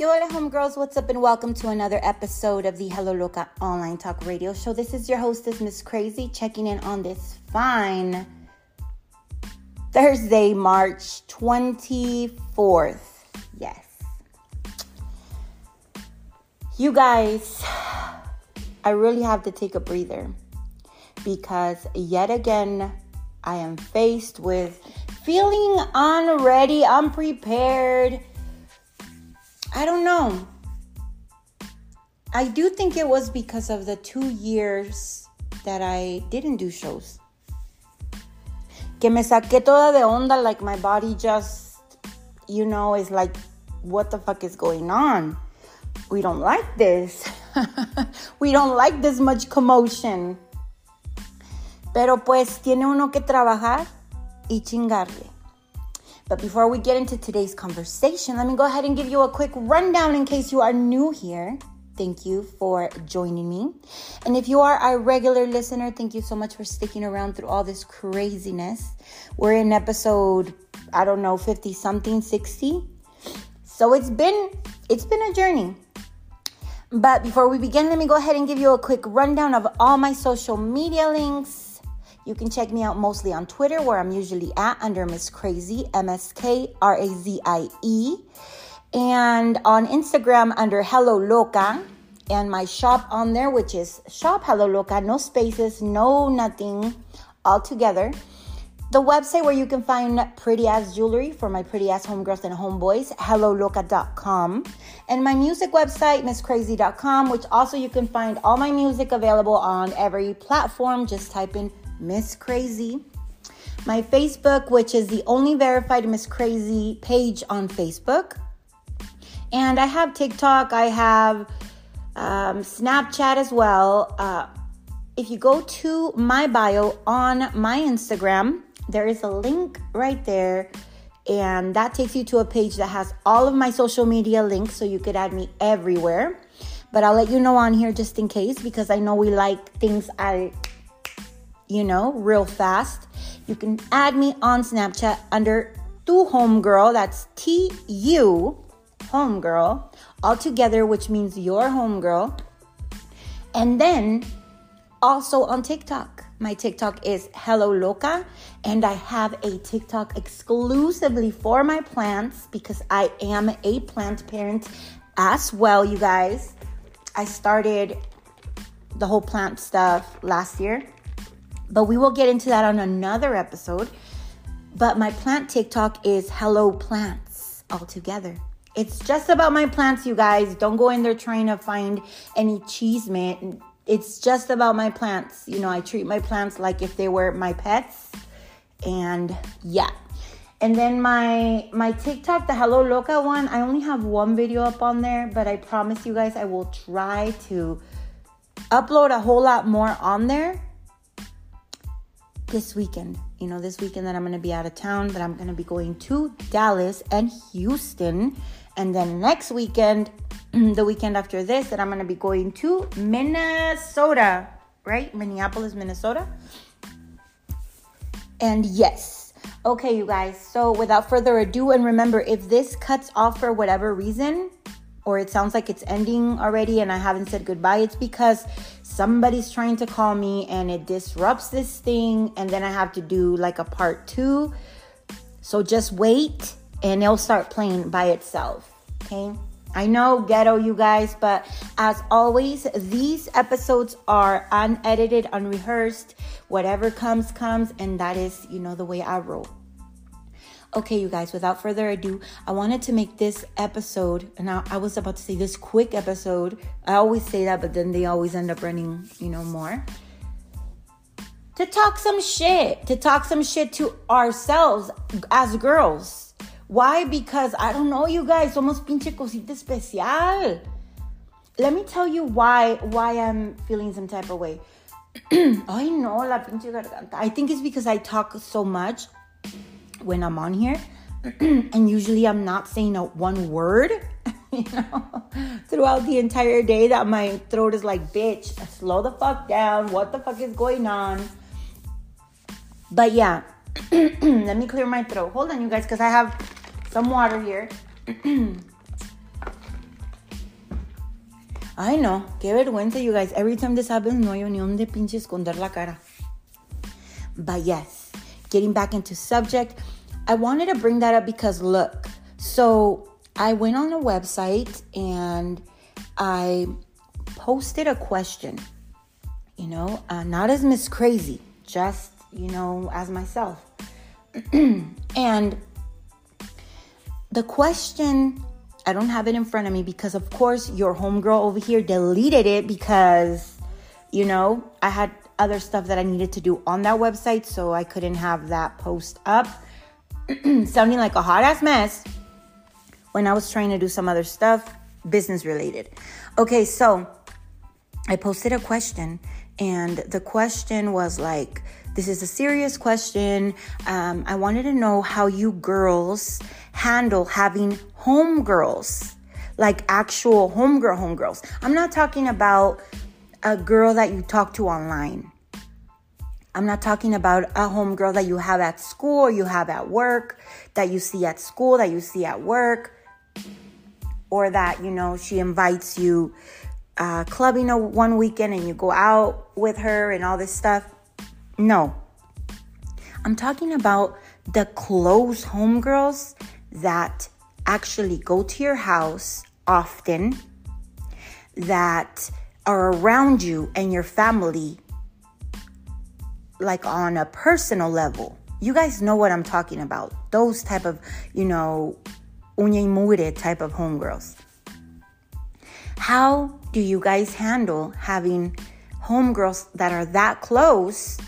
Yo, hola, homegirls. What's up, and welcome to another episode of the Hello Loca online talk radio show. This is your hostess, Ms Krazie, checking in on this fine Thursday, March 24th. Yes. You guys, I really have to take a breather because yet again, I am faced with feeling unready, unprepared I don't know. I do think it was because of the two years that I didn't do shows. Que me saqué toda de onda, like my body just, you know, is like, what the fuck is going on? We don't like this. we don't like this much commotion. Pero pues tiene uno que trabajar y chingarle. But before we get into today's conversation, let me go ahead and give you a quick rundown in case you are new here. Thank you for joining me. And if you are a regular listener, thank you so much for sticking around through all this craziness. We're in episode, I don't know, 50 something, 60. So it's been it's been a journey. But before we begin, let me go ahead and give you a quick rundown of all my social media links you can check me out mostly on Twitter, where I'm usually at under Ms Krazie, M S K R A Z I E, and on Instagram under Hello Loca, and my shop on there, which is Shop Hello Loca, no spaces, no nothing, all together. The website where you can find pretty ass jewelry for my pretty ass homegirls and homeboys, helloloca.com. And my music website, mskrazie.com, which also you can find all my music available on every platform. Just type in Ms Krazie. My Facebook, which is the only verified Ms Krazie page on Facebook. And I have TikTok, I have um, Snapchat as well. Uh, if you go to my bio on my Instagram, there is a link right there. And that takes you to a page that has all of my social media links so you could add me everywhere. But I'll let you know on here just in case because I know we like things I you know, real fast. You can add me on Snapchat under Tu Homegirl. That's T U Homegirl all together, which means your homegirl. And then also on TikTok. My TikTok is Hello Loca, and I have a TikTok exclusively for my plants because I am a plant parent as well, you guys. I started the whole plant stuff last year but we will get into that on another episode. But my plant TikTok is Hello Plants altogether. It's just about my plants, you guys. Don't go in there trying to find any cheese man. It's just about my plants. You know, I treat my plants like if they were my pets. And yeah. And then my my TikTok, the Hello Loca one, I only have one video up on there, but I promise you guys I will try to upload a whole lot more on there this weekend. You know, this weekend that I'm going to be out of town, that I'm going to be going to Dallas and Houston. And then next weekend, the weekend after this, that I'm going to be going to Minnesota, right? Minneapolis, Minnesota. And yes. Okay, you guys. So without further ado, and remember, if this cuts off for whatever reason, or it sounds like it's ending already and I haven't said goodbye, it's because somebody's trying to call me and it disrupts this thing, and then I have to do like a part two. So just wait and it'll start playing by itself. Okay. I know ghetto, you guys, but as always, these episodes are unedited, unrehearsed. Whatever comes, comes, and that is, you know, the way I roll. Okay, you guys, without further ado, I wanted to make this episode, and I, I, was about to say this quick episode. I always say that, but then they always end up running, you know, more. To talk some shit, to talk some shit to ourselves as girls. Why? Because I don't know, you guys, somos pinche cosita especial. Let me tell you why why I'm feeling some type of way. I know la pinche garganta. I think it's because I talk so much when I'm on here. and usually I'm not saying a one word, you know, throughout the entire day that my throat is like, bitch, slow the fuck down. What the fuck is going on? But yeah, let me clear my throat. Hold on, you guys, because I have some water here. I know, qué vergüenza, you guys. Every time this happens, no hay ni donde pinche esconder la cara. But yes, getting back into subject, I wanted to bring that up because look, so I went on a website and I posted a question, you know, uh, not as Ms Krazie, just, you know, as myself. and the question, I don't have it in front of me because, of course, your homegirl over here deleted it because, you know, I had other stuff that I needed to do on that website, so I couldn't have that post up. Sounding like a hot ass mess when I was trying to do some other stuff, business related. Okay, so I posted a question, and the question was like, this is a serious question. Um, I wanted to know how you girls handle having homegirls, like actual homegirl homegirls. I'm not talking about a girl that you talk to online. I'm not talking about a homegirl that you have at school you have at work, that you see at school, that you see at work, or that, you know, she invites you uh, clubbing a, one weekend and you go out with her and all this stuff. No. I'm talking about the close homegirls that actually go to your house often, that are around you and your family, like on a personal level. You guys know what I'm talking about. Those type of, you know, uña y mugre type of homegirls. How do you guys handle having homegirls that are that close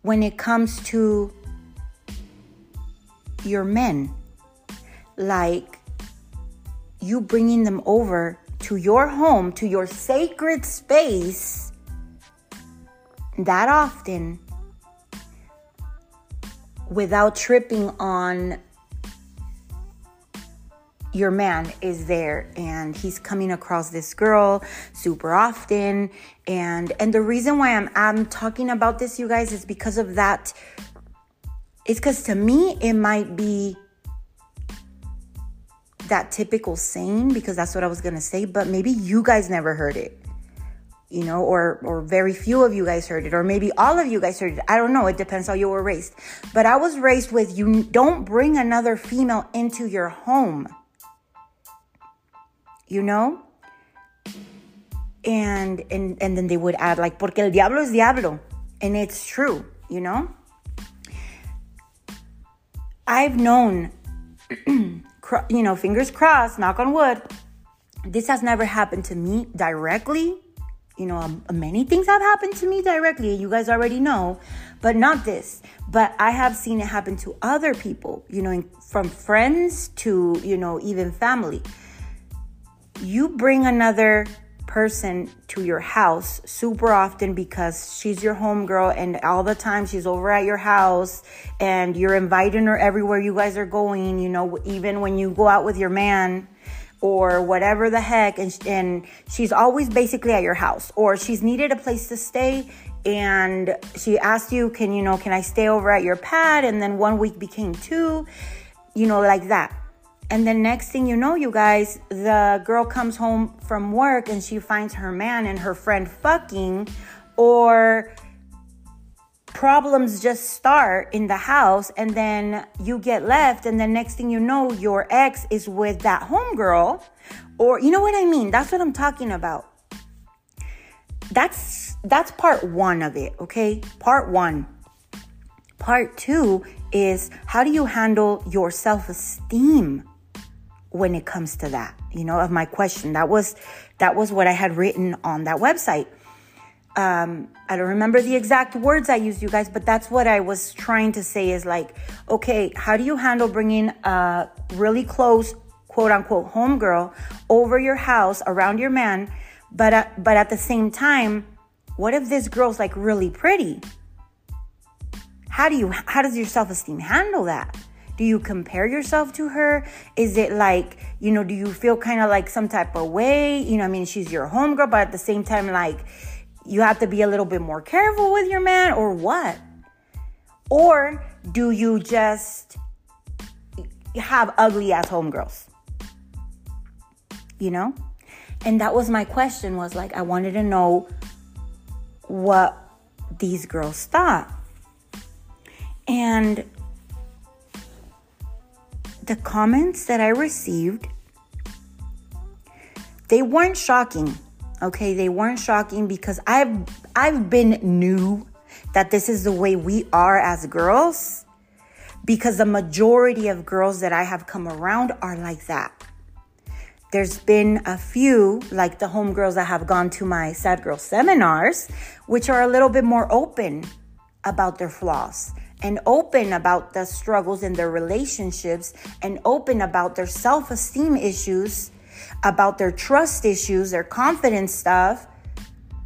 when it comes to your men? Like you bringing them over to your home, to your sacred space that often without tripping on your man is there and he's coming across this girl super often. And and the reason why I'm I'm talking about this you guys is because of that. It's cuz to me it might be that typical saying because that's what I was going to say but maybe you guys never heard it you know or or very few of you guys heard it or maybe all of you guys heard it i don't know it depends how you were raised but i was raised with you don't bring another female into your home you know? And and and then they would add like porque el diablo es diablo. And it's true, you know? I've known you know, fingers crossed, knock on wood. This has never happened to me directly. You know, um, many things have happened to me directly, you guys already know, but not this. But I have seen it happen to other people, you know, from friends to, you know, even family you bring another person to your house super often because she's your homegirl and all the time she's over at your house and you're inviting her everywhere you guys are going, you know, even when you go out with your man or whatever the heck. And, and she's always basically at your house or she's needed a place to stay. And she asked you can you know can i stay over at your pad? And then one week became two you know like that and then next thing you know, you guys, the girl comes home from work and she finds her man and her friend fucking, or problems just start in the house and then you get left and then next thing you know your ex is with that homegirl or you know what I mean? That's what I'm talking about. That's that's part 1 of it okay? Part 1 part 2 is how do you handle your self-esteem when it comes to that, you know, of my question. That was that was what I had written on that website. Um, I don't remember the exact words I used, you guys, but that's what I was trying to say is like, okay, how do you handle bringing a really close, quote unquote, homegirl over your house around your man, but uh, but at the same time, what if this girl's like really pretty? How do you how does your self esteem handle that? Do you compare yourself to her? Is it like, you know, do you feel kind of like some type of way? You know, I mean, she's your homegirl, but at the same time, like, you have to be a little bit more careful with your man, or what? Or do you just have ugly ass homegirls? You know? And that was my question was like I wanted to know what these girls thought. And the comments that I received they weren't shocking. Okay, they weren't shocking because I've I've been new that this is the way we are as girls because the majority of girls that I have come around are like that. There's been a few, like the homegirls that have gone to my Sad Girl seminars, which are a little bit more open about their flaws and open about the struggles in their relationships and open about their self esteem issues, about their trust issues, their confidence stuff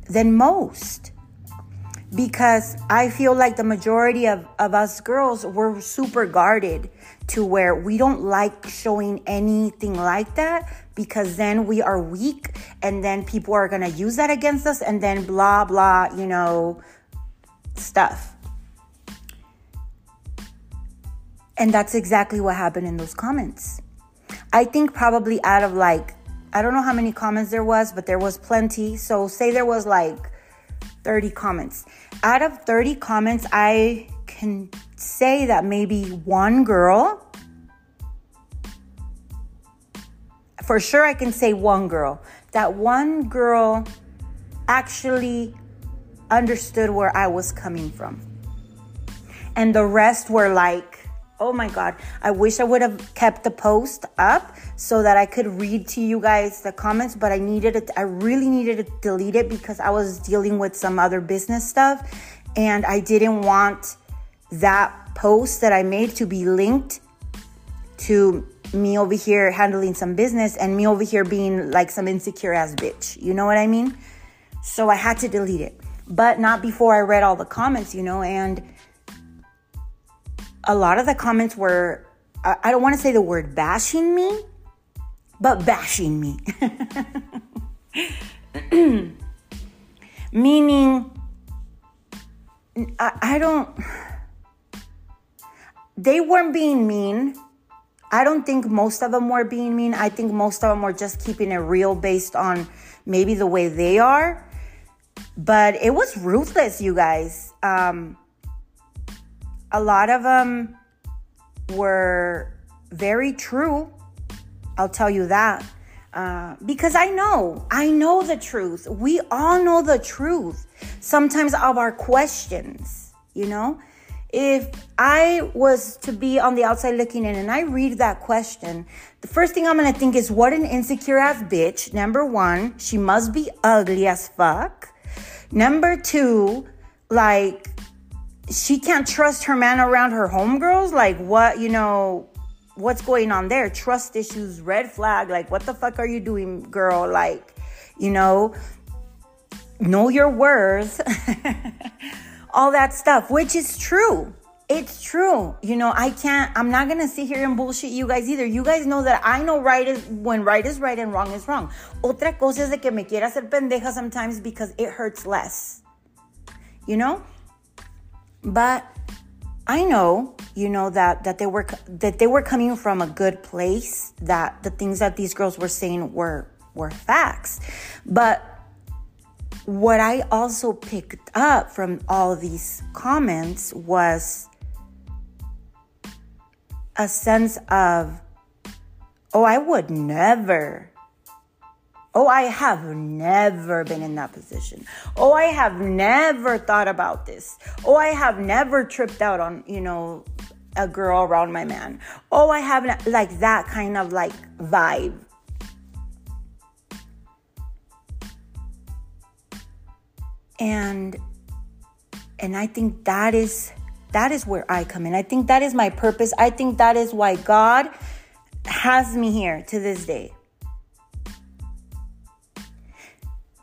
than most. Because I feel like the majority of, of us girls were super guarded to where we don't like showing anything like that because then we are weak and then people are to use that against us and then blah blah you know stuff and that's exactly what happened in those comments i think probably out of like i don't know how many comments there was but there was plenty so say there was like 30 comments. Out of 30 comments, I can say that maybe one girl, for sure, I can say one girl, that one girl actually understood where I was coming from. And the rest were like, oh my God, I wish I would have kept the post up so that I could read to you guys the comments, but I needed it. I really needed to delete it because I was dealing with some other business stuff and I didn't want that post that I made to be linked to me over here handling some business and me over here being like some insecure ass bitch. You know what I mean? So I had to delete it, but not before I read all the comments, you know, and a lot of the comments were, I don't want to say the word bashing me, but bashing me. Meaning, I, I don't, they weren't being mean. I don't think most of them were being mean. I think most of them were just keeping it real based on maybe the way they are. But it was ruthless, you guys. Um, a lot of them were very true. I'll tell you that. Uh, because I know, I know the truth. We all know the truth. Sometimes of our questions, you know? If I was to be on the outside looking in and I read that question, the first thing I'm gonna think is, what an insecure ass bitch. Number one, she must be ugly as fuck. Number two, like, she can't trust her man around her homegirls. Like, what, you know, what's going on there? Trust issues, red flag. Like, what the fuck are you doing, girl? Like, you know, know your worth, all that stuff, which is true. It's true. You know, I can't, I'm not gonna sit here and bullshit you guys either. You guys know that I know right is when right is right and wrong is wrong. Otra cosa es de que me quiera hacer pendeja sometimes because it hurts less. You know? But I know, you know, that that they were that they were coming from a good place, that the things that these girls were saying were were facts. But what I also picked up from all these comments was a sense of, oh, I would never Oh, I have never been in that position. Oh, I have never thought about this. Oh, I have never tripped out on, you know, a girl around my man. Oh, I haven't, like that kind of like vibe. And, and I think that is, that is where I come in. I think that is my purpose. I think that is why God has me here to this day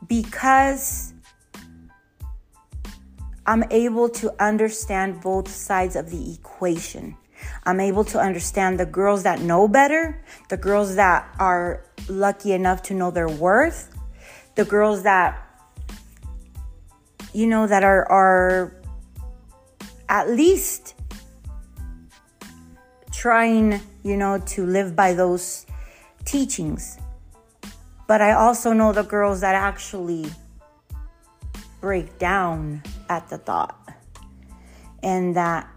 because I'm able to understand both sides of the equation. I'm able to understand the girls that know better, the girls that are lucky enough to know their worth, the girls that you know that are are at least trying, you know, to live by those teachings But I also know the girls that actually break down at the thought and that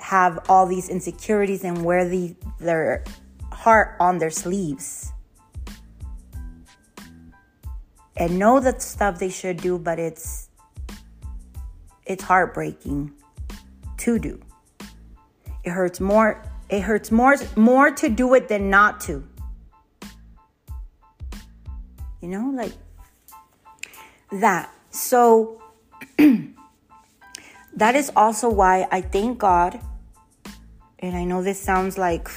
have all these insecurities and wear the, their heart on their sleeves and know the stuff they should do but it's it's heartbreaking to do. It hurts more it hurts more more to do it than not to you know like that so that is also why I thank God. And I know this sounds like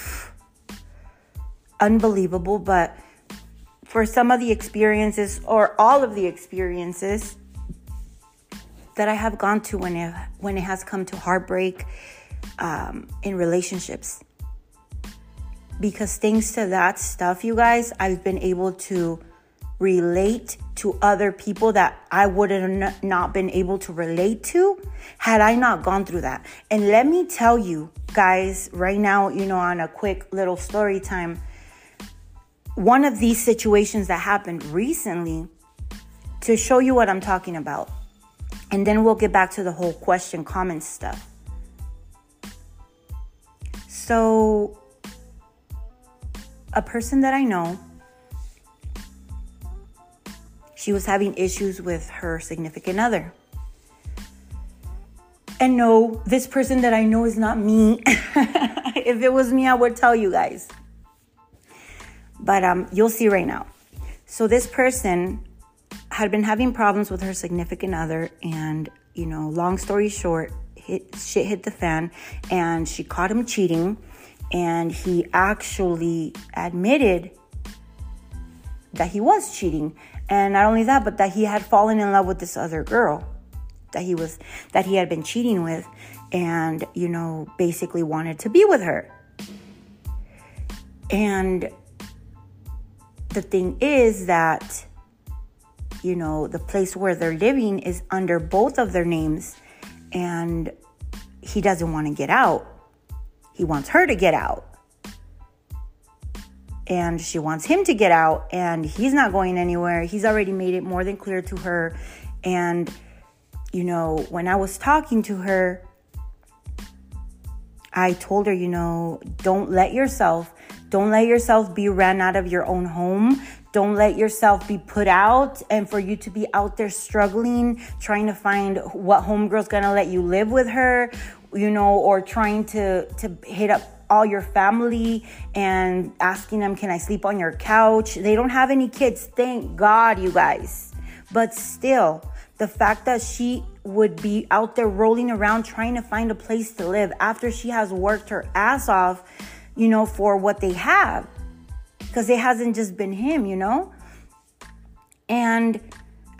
unbelievable, but for some of the experiences or all of the experiences that I have gone to when it when it has come to heartbreak um, in relationships, because thanks to that stuff, you guys, I've been able to relate to other people that I would have not been able to relate to had I not gone through that. And let me tell you guys right now, you know, on a quick little story time, one of these situations that happened recently to show you what I'm talking about. And then we'll get back to the whole question comment stuff. So, a person that I know she was having issues with her significant other. And no, this person that I know is not me. if it was me, I would tell you guys. But um, you'll see right now. So this person had been having problems with her significant other, and you know, long story short, hit, shit hit the fan, and she caught him cheating, and he actually admitted that he was cheating and not only that, but that he had fallen in love with this other girl that he was that he had been cheating with and you know basically wanted to be with her. And the thing is that you know the place where they're living is under both of their names and he doesn't want to get out. He wants her to get out and she wants him to get out and he's not going anywhere. He's already made it more than clear to her. And, you know, when I was talking to her, I told her, you know, don't let yourself, don't let yourself be ran out of your own home. Don't let yourself be put out and for you to be out there struggling, trying to find what homegirl's gonna let you live with her, you know, or trying to to hit up all your family and asking them, Can I sleep on your couch? They don't have any kids, thank God, you guys. But still, the fact that she would be out there rolling around trying to find a place to live after she has worked her ass off, you know, for what they have. Because it hasn't just been him, you know? And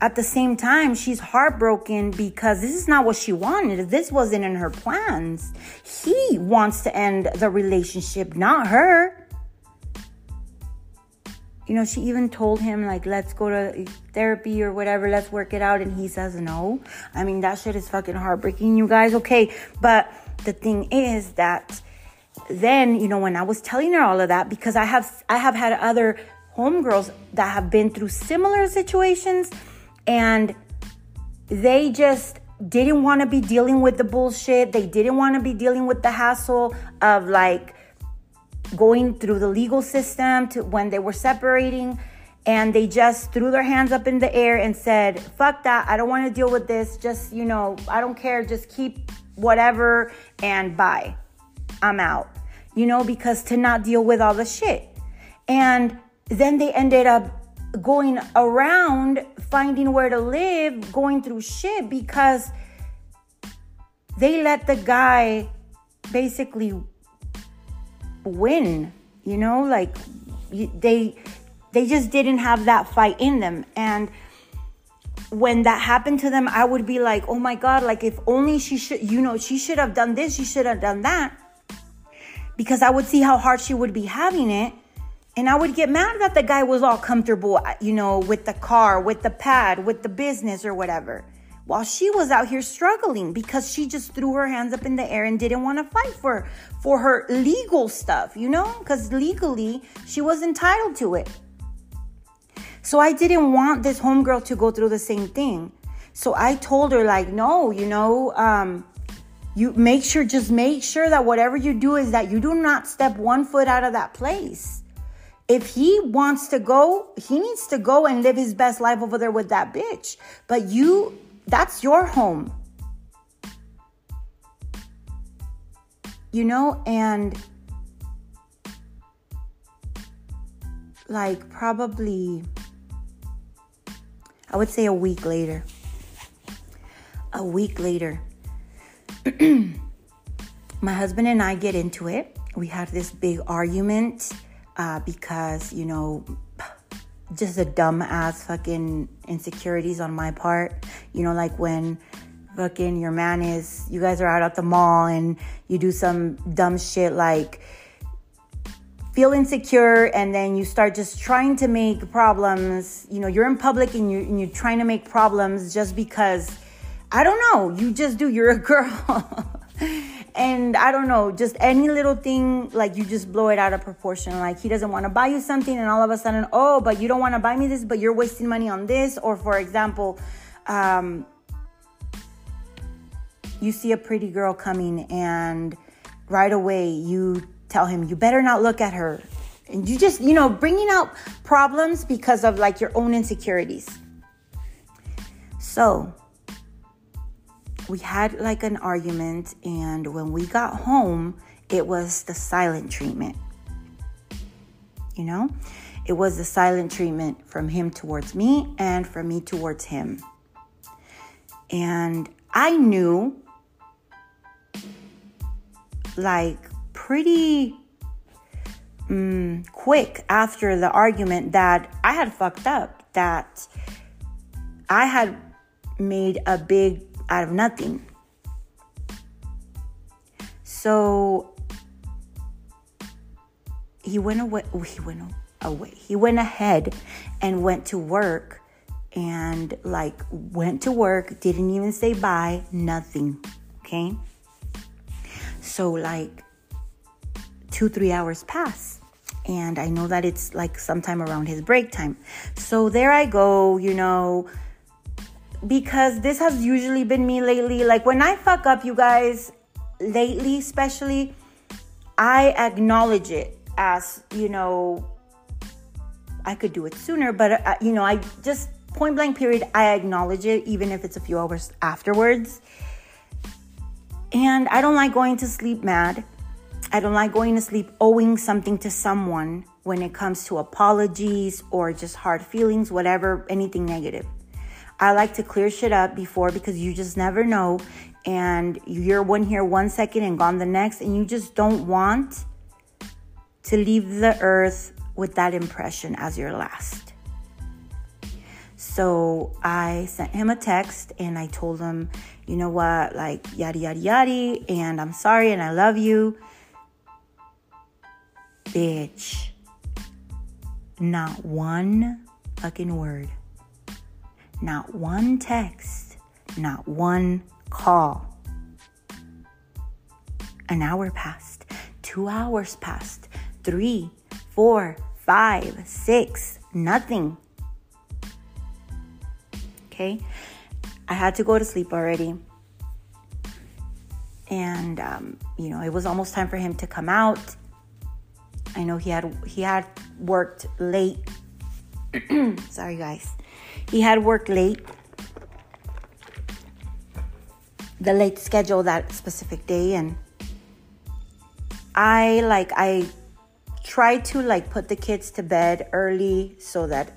at the same time, she's heartbroken because this is not what she wanted. This wasn't in her plans. He wants to end the relationship, not her. You know, she even told him, like, let's go to therapy or whatever, let's work it out. And he says no. I mean, that shit is fucking heartbreaking, you guys. Okay. But the thing is that then, you know, when I was telling her all of that, because I have, I have had other homegirls that have been through similar situations and they just didn't want to be dealing with the bullshit. They didn't want to be dealing with the hassle of like going through the legal system to when they were separating and they just threw their hands up in the air and said, "Fuck that. I don't want to deal with this. Just, you know, I don't care. Just keep whatever and bye. I'm out." You know, because to not deal with all the shit. And then they ended up going around finding where to live, going through shit because they let the guy basically win, you know, like they they just didn't have that fight in them. And when that happened to them, I would be like, "Oh my god, like if only she should, you know, she should have done this, she should have done that." Because I would see how hard she would be having it and I would get mad that the guy was all comfortable, you know, with the car, with the pad, with the business or whatever. While she was out here struggling because she just threw her hands up in the air and didn't want to fight for for her legal stuff, you know? Cuz legally she was entitled to it. So I didn't want this homegirl to go through the same thing. So I told her, like, no, you know, um, you make sure, just make sure that whatever you do is that you do not step one foot out of that place. If he wants to go, he needs to go and live his best life over there with that bitch. But you, that's your home. You know, and like probably, I would say a week later. A week later, my husband and I get into it. We had this big argument uh, because, you know, just a dumb ass fucking insecurities on my part. You know, like when fucking your man is, you guys are out at the mall and you do some dumb shit like feel insecure and then you start just trying to make problems. You know, you're in public and you're, and you're trying to make problems just because, I don't know, you just do, you're a girl. And I don't know, just any little thing, like you just blow it out of proportion. Like he doesn't want to buy you something, and all of a sudden, oh, but you don't want to buy me this, but you're wasting money on this. Or for example, um, you see a pretty girl coming, and right away you tell him, you better not look at her. And you just, you know, bringing out problems because of like your own insecurities. So, we had like an argument, and when we got home, it was the silent treatment. You know, it was the silent treatment from him towards me and from me towards him. And I knew, like, pretty um, quick after the argument that I had fucked up, that I had made a big out of nothing. So he went away. Oh, he went away. Oh, he went ahead and went to work and like went to work, didn't even say bye, nothing. Okay. So like two, three hours pass. And I know that it's like sometime around his break time. So there I go, you know, because this has usually been me lately. Like when I fuck up, you guys, lately especially, I acknowledge it as, you know, I could do it sooner, but, uh, you know, I just point blank period, I acknowledge it even if it's a few hours afterwards. And I don't like going to sleep mad. I don't like going to sleep owing something to someone when it comes to apologies or just hard feelings, whatever, anything negative. I like to clear shit up before because you just never know. And you're one here one second and gone the next, and you just don't want to leave the earth with that impression as your last. So I sent him a text and I told him, you know what, like yada yada yada, and I'm sorry and I love you. Bitch. Not one fucking word. Not one text, not one call. An hour passed, two hours passed, three, four, five, six, nothing. Okay, I had to go to sleep already. And um, you know, it was almost time for him to come out. I know he had he had worked late. Sorry guys. He had worked late, the late schedule that specific day, and I like I tried to like put the kids to bed early so that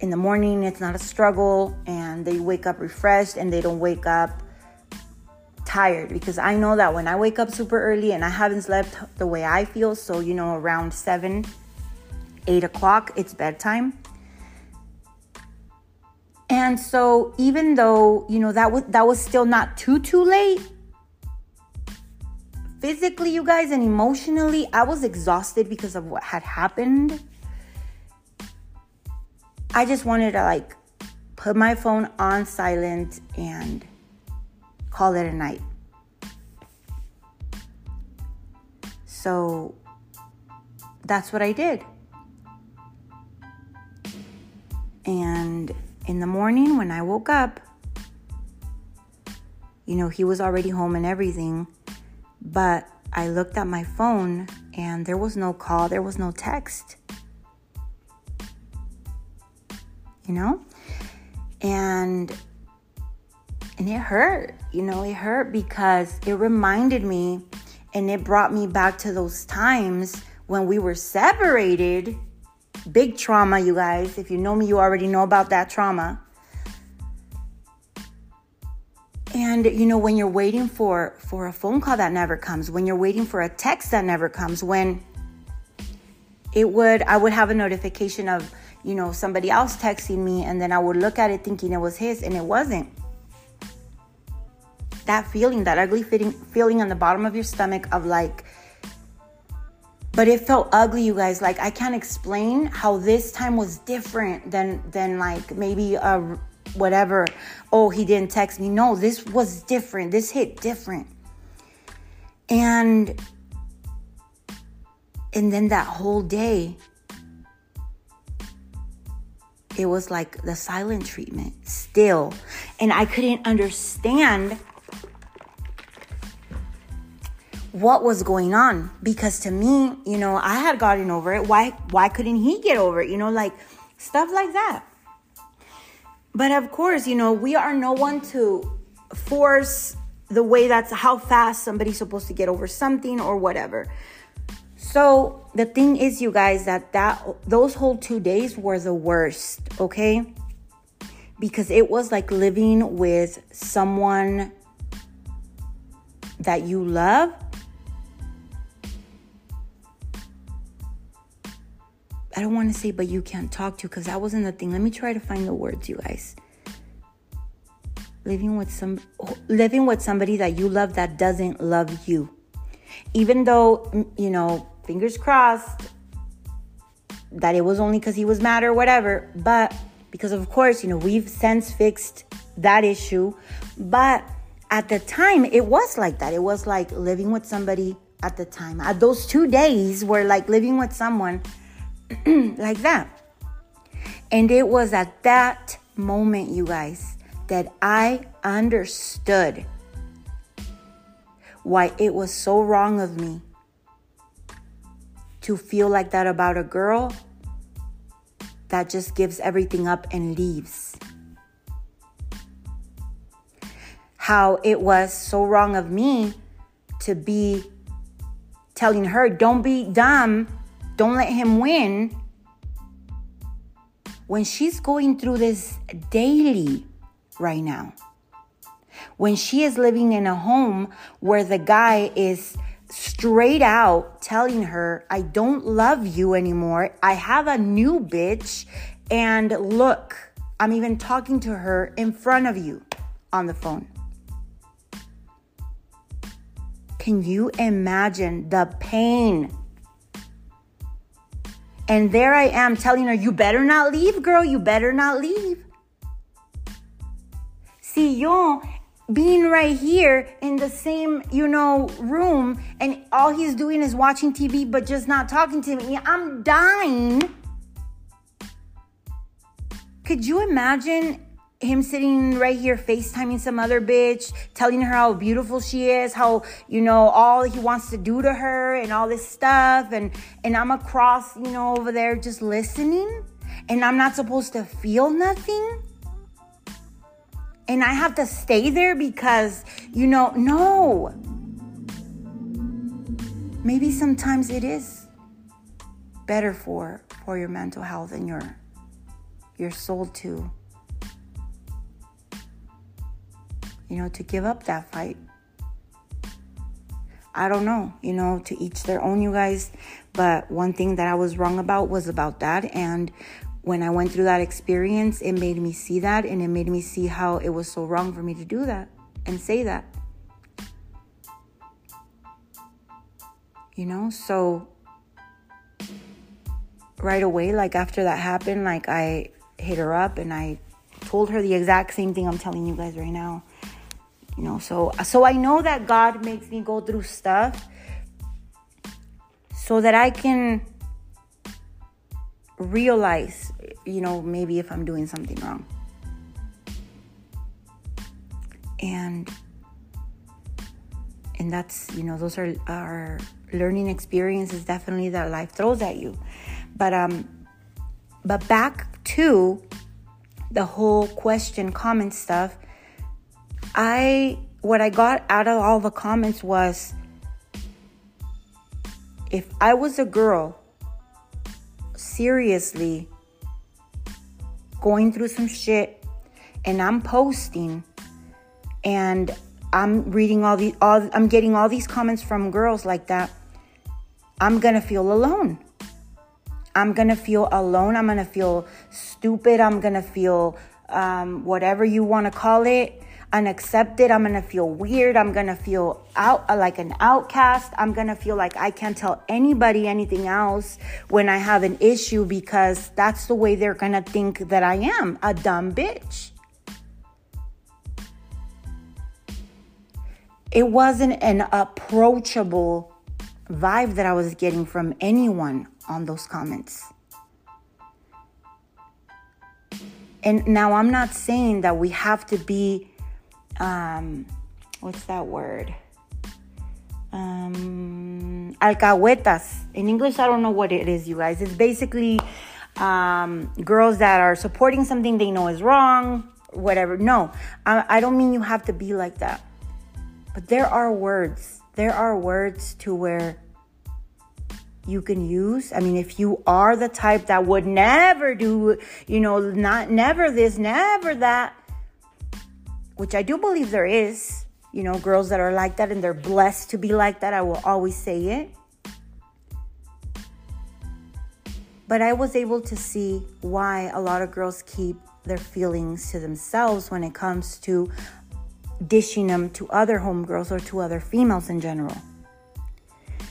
in the morning it's not a struggle and they wake up refreshed and they don't wake up tired because I know that when I wake up super early and I haven't slept the way I feel, so you know, around seven, eight o'clock, it's bedtime. And so even though, you know, that was that was still not too too late, physically you guys and emotionally, I was exhausted because of what had happened. I just wanted to like put my phone on silent and call it a night. So that's what I did. In the morning when I woke up, you know, he was already home and everything. But I looked at my phone and there was no call, there was no text. You know? And and it hurt, you know, it hurt because it reminded me and it brought me back to those times when we were separated. Big trauma, you guys. If you know me, you already know about that trauma. And you know when you're waiting for for a phone call that never comes, when you're waiting for a text that never comes, when it would I would have a notification of, you know, somebody else texting me and then I would look at it thinking it was his and it wasn't. That feeling, that ugly feeling feeling on the bottom of your stomach of like but it felt ugly you guys like i can't explain how this time was different than than like maybe a whatever, oh, he didn't text me. No, this was different. This hit different. And and then that whole day it was like the silent treatment still. And I couldn't understand what was going on because to me, you know, I had gotten over it. Why why couldn't he get over it? You know, like stuff like that. But of course, you know, we are no one to force the way that's how fast somebody's supposed to get over something or whatever. So the thing is, you guys, that that those whole two days were the worst. Okay, because it was like living with someone that you love I don't want to say, but you can't talk to because that wasn't the thing. Let me try to find the words, you guys. Living with some, living with somebody that you love that doesn't love you, even though mm, you know, fingers crossed that it was only because he was mad or whatever. But because of course, you know, we've since fixed that issue. But at the time, it was like that. It was like living with somebody at the time. At those two days were like living with someone like that. And it was at that moment, you guys, that I understood why it was so wrong of me to feel like that about a girl that just gives everything up and leaves. How it was so wrong of me to be telling her, don't be dumb don't let him win. When she's going through this daily right now, when she is living in a home where the guy is straight out telling her, I don't love you anymore. I have a new bitch. And look, I'm even talking to her in front of you on the phone. Can you imagine the pain and there I am telling her, You better not leave, girl. You better not leave. See, yo, being right here in the same, you know, room, and all he's doing is watching TV, but just not talking to me. I'm dying. Could you imagine him sitting right here FaceTiming some other bitch, telling her how beautiful she is, how, you know, all he wants to do to her and all this stuff. And, and I'm across, you know, over there just listening. And I'm not supposed to feel nothing. And I have to stay there because, you know, no. Maybe sometimes it is better for for your mental health and your your soul too you know, to give up that fight. I don't know, you know, to each their own, you guys. But one thing that I was wrong about was about that. And when I went through that experience, it made me see that and it made me see how it was so wrong for me to do that and say that. You know, so right away, like after that happened, like I hit her up and I told her the exact same thing I'm telling you guys right now you know so so i know that god makes me go through stuff so that i can realize you know maybe if i'm doing something wrong. And and that's you know those are our learning experiences definitely that life throws at you. But um but back to the whole question comment stuff i what i got out of all the comments was if i was a girl seriously going through some shit and i'm posting and I'm reading all the all I'm getting all these comments from girls like that. I'm going to feel alone. I'm going to feel alone. I'm going to feel stupid. I'm going to feel um, whatever you want to call it, unaccepted. I'm going to feel weird. I'm going to feel out uh, like an outcast. I'm going to feel like I can't tell anybody anything else when I have an issue because that's the way they're going to think that I am a dumb bitch. it wasn't an approachable vibe that I was getting from anyone on those comments. And now I'm not saying that we have to be, um, what's that word? Um, alcahuetas. In English, I don't know what it is, you guys. It's basically um, girls that are supporting something they know is wrong, whatever. No, I, I don't mean you have to be like that. But there are words, there are words to where you can use. I mean, if you are the type that would never do, you know, not never this, never that, which I do believe there is, you know, girls that are like that and they're blessed to be like that. I will always say it. But I was able to see why a lot of girls keep their feelings to themselves when it comes to dishing them to other homegirls or to other females in general.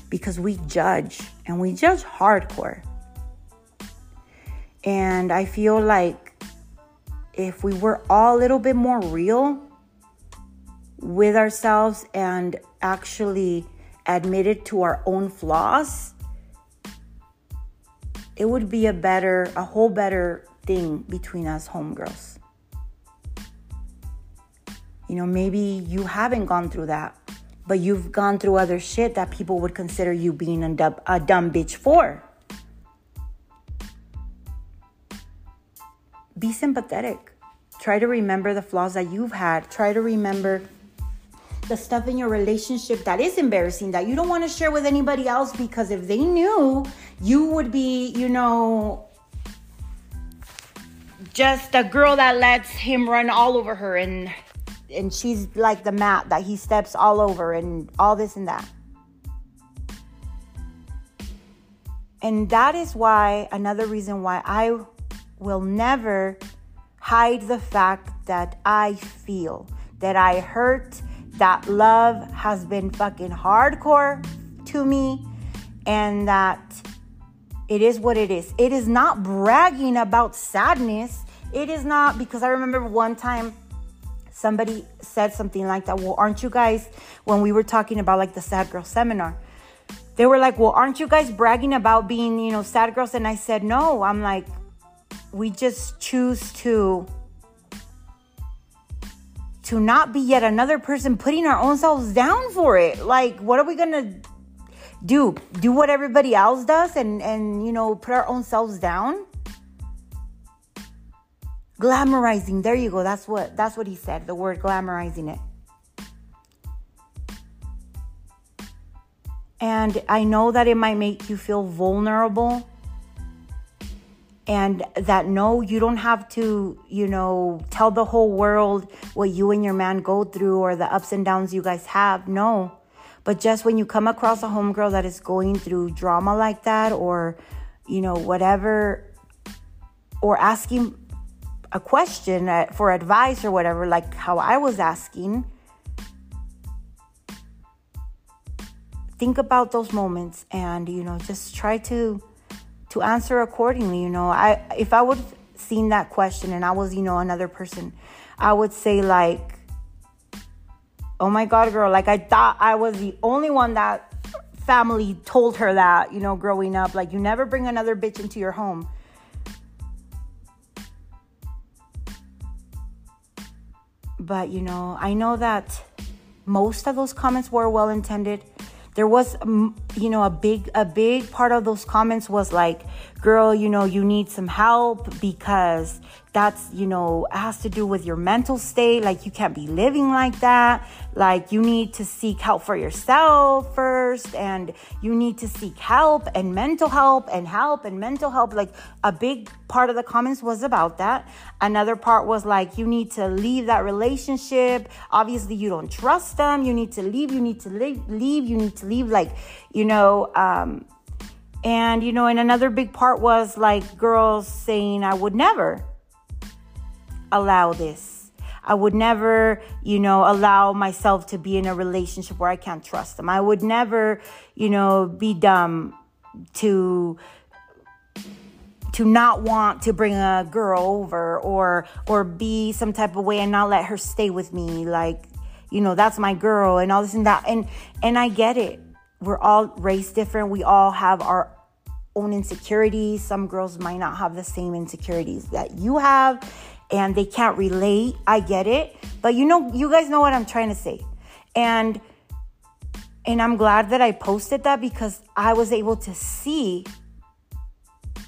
Because we judge and we judge hardcore. And I feel like if we were all a little bit more real with ourselves and actually admitted to our own flaws, it would be a better, a whole better thing between us homegirls. You know, maybe you haven't gone through that, but you've gone through other shit that people would consider you being a dumb, a dumb bitch for. Be sympathetic. Try to remember the flaws that you've had. Try to remember the stuff in your relationship that is embarrassing that you don't want to share with anybody else because if they knew, you would be, you know, just a girl that lets him run all over her and and she's like the mat that he steps all over and all this and that. And that is why, another reason why I will never hide the fact that I feel, that I hurt, that love has been fucking hardcore to me, and that it is what it is. It is not bragging about sadness. It is not because I remember one time somebody said something like that. Well, aren't you guys, when we were talking about like the sad girl seminar, they were like, well, aren't you guys bragging about being, you know, sad girls? And I said, no. I'm like, we just choose to to not be yet another person putting our own selves down for it. Like, what are we gonna do? Do what everybody else does and and you know put our own selves down? glamorizing there you go that's what that's what he said the word glamorizing it and i know that it might make you feel vulnerable and that no you don't have to you know tell the whole world what you and your man go through or the ups and downs you guys have no. But just when you come across a homegirl that is going through drama like that or you know whatever or asking a question uh, for advice or whatever, like how I was asking, think about those moments and you know just try to to answer accordingly. You know, I if I would seen that question and I was you know another person, I would say like, oh my god, girl, like I thought I was the only one that family told her that you know growing up like you never bring another bitch into your home but you know, I know that most of those comments were well intended. There was, um, you know, a big, a big part of those comments was like, girl, you know, you need some help because that's, you know, has to do with your mental state. Like, you can't be living like that. Like, you need to seek help for yourself first, and you need to seek help and mental help and help and mental help. Like, a big part of the comments was about that. Another part was like, you need to leave that relationship. Obviously, you don't trust them. You need to leave. You need to leave. leave. You need to leave. Like, you know, um, and, you know, and another big part was like girls saying, I would never allow this. I would never, you know, allow myself to be in a relationship where I can't trust them. I would never, you know, be dumb to to not want to bring a girl over or or be some type of way and not let her stay with me like you know that's my girl and all this and that and and I get it we're all raised different we all have our own insecurities. Some girls might not have the same insecurities that you have and they can't relate. I get it. But you know, you guys know what I'm trying to say. And and I'm glad that I posted that because I was able to see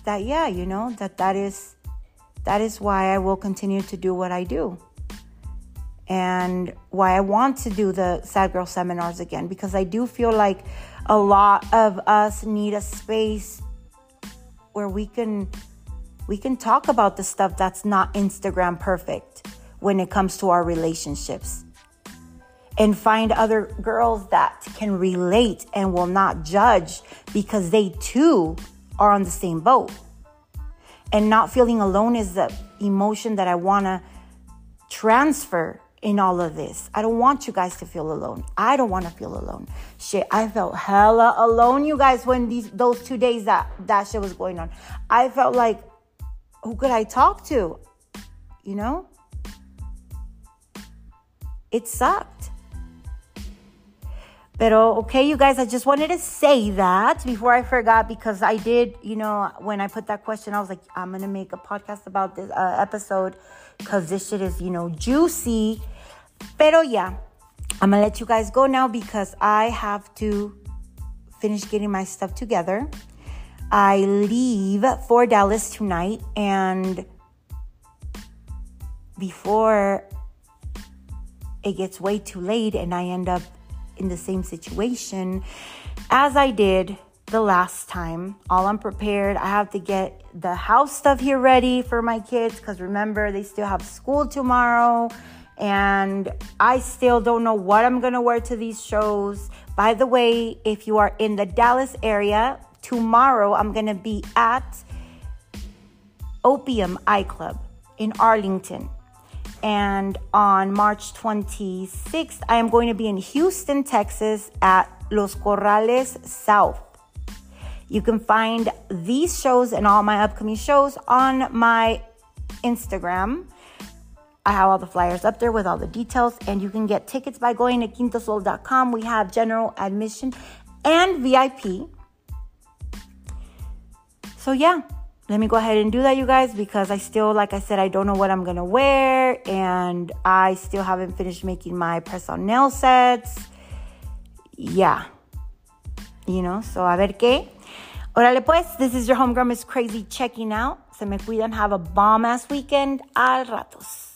that yeah, you know, that that is that is why I will continue to do what I do. And why I want to do the Sad Girl seminars again because I do feel like a lot of us need a space where we can we can talk about the stuff that's not Instagram perfect when it comes to our relationships. And find other girls that can relate and will not judge because they too are on the same boat. And not feeling alone is the emotion that I want to transfer in all of this. I don't want you guys to feel alone. I don't want to feel alone. Shit, I felt hella alone, you guys, when these those two days that that shit was going on. I felt like, who could I talk to? You know? It sucked. Pero okay, you guys, I just wanted to say that before I forgot because I did, you know, when I put that question, I was like, I'm gonna make a podcast about this uh, episode because this shit is, you know, juicy. Pero yeah, I'm gonna let you guys go now because I have to finish getting my stuff together. I leave for Dallas tonight, and before it gets way too late and I end up in the same situation as I did the last time. All unprepared. I have to get the house stuff here ready for my kids because remember, they still have school tomorrow. And I still don't know what I'm to wear to these shows. By the way, if you are in the Dallas area, tomorrow I'm to be at Opium Eye Club in Arlington. And on March 26th, I am going to be in Houston, Texas at Los Corrales South. You can find these shows and all my upcoming shows on my Instagram. I have all the flyers up there with all the details, and you can get tickets by going to quintosol.com. We have general admission and VIP. So, yeah, let me go ahead and do that, you guys, because I still, like I said, I don't know what I'm gonna wear, and I still haven't finished making my press on nail sets. Yeah, you know, so a ver qué. Órale pues, this is your homegirl Ms Krazie checking out. Se me cuidan, have a bomb ass weekend. Al ratos.